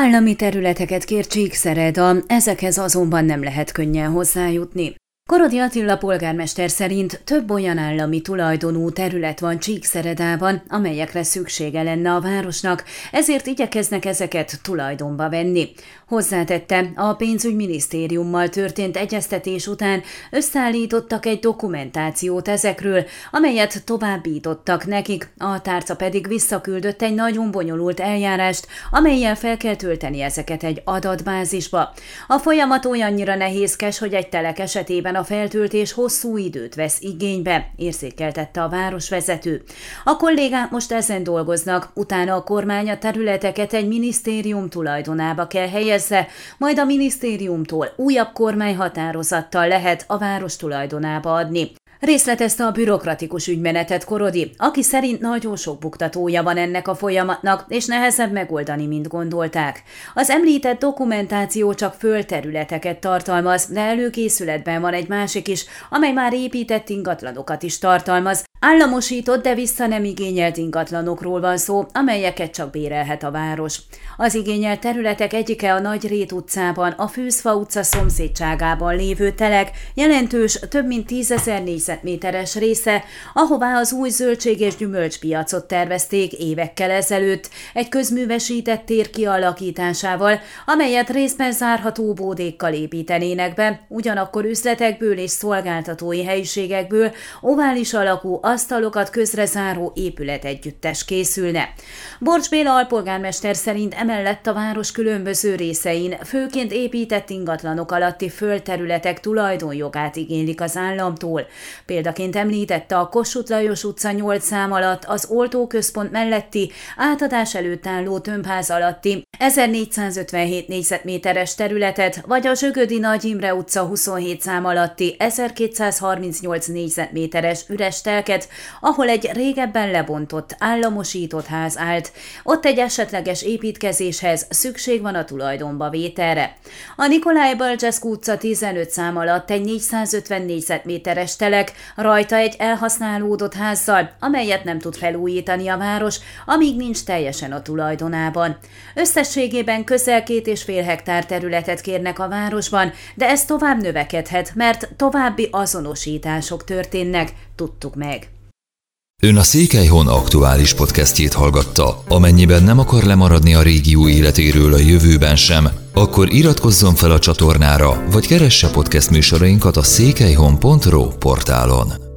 Állami területeket kér Csíkszereda, ezekhez azonban nem lehet könnyen hozzájutni. Korodi Attila polgármester szerint több olyan állami tulajdonú terület van Csíkszeredában, amelyekre szüksége lenne a városnak, ezért igyekeznek ezeket tulajdonba venni. Hozzátette, a pénzügyminisztériummal történt egyeztetés után összeállítottak egy dokumentációt ezekről, amelyet továbbítottak nekik, a tárca pedig visszaküldött egy nagyon bonyolult eljárást, amelyel fel kell tölteni ezeket egy adatbázisba. A folyamat olyannyira nehézkes, hogy egy telek esetében a feltöltés hosszú időt vesz igénybe, érzékeltette a városvezető. A kollégák most ezen dolgoznak, utána a kormány a területeket egy minisztérium tulajdonába kell helyezze, majd a minisztériumtól újabb kormányhatározattal lehet a város tulajdonába adni. Részletezte a bürokratikus ügymenetet Korodi, aki szerint nagyon sok buktatója van ennek a folyamatnak, és nehezebb megoldani, mint gondolták. Az említett dokumentáció csak földterületeket tartalmaz, de előkészületben van egy másik is, amely már épített ingatlanokat is tartalmaz, Államosított, de vissza nem igényelt ingatlanokról van szó, amelyeket csak bérelhet a város. Az igényelt területek egyike a Nagy Rét utcában, a Fűzfa utca szomszédságában lévő telek, jelentős, több mint tízezer négyzetméteres része, ahová az új zöldség és gyümölcspiacot tervezték évekkel ezelőtt, egy közművesített tér kialakításával, amelyet részben zárható bódékkal építenének be, ugyanakkor üzletekből és szolgáltatói helyiségekből ovális alakú asztalokat közrezáró épület együttes készülne. Borcs Béla alpolgármester szerint emellett a város különböző részein, főként épített ingatlanok alatti földterületek tulajdonjogát igénylik az államtól. Példaként említette a Kossuth Lajos utca 8 szám alatt az oltóközpont melletti átadás előtt álló tömbház alatti 1457 négyzetméteres területet, vagy a Zsögödi Nagy Imre utca 27 szám alatti 1238 négyzetméteres üres telket, ahol egy régebben lebontott, államosított ház állt. Ott egy esetleges építkezéshez szükség van a tulajdonba vételre. A Nikolaj Balcseszkú utca 15 szám alatt egy 450 négyzetméteres telek, rajta egy elhasználódott házzal, amelyet nem tud felújítani a város, amíg nincs teljesen a tulajdonában. Összességében közel két és fél hektár területet kérnek a városban, de ez tovább növekedhet, mert további azonosítások történnek, tudtuk meg. Ön a Székelyhon aktuális podcastjét hallgatta. Amennyiben nem akar lemaradni a régió életéről a jövőben sem, akkor iratkozzon fel a csatornára, vagy keresse podcast műsorainkat a székelyhon.pro portálon.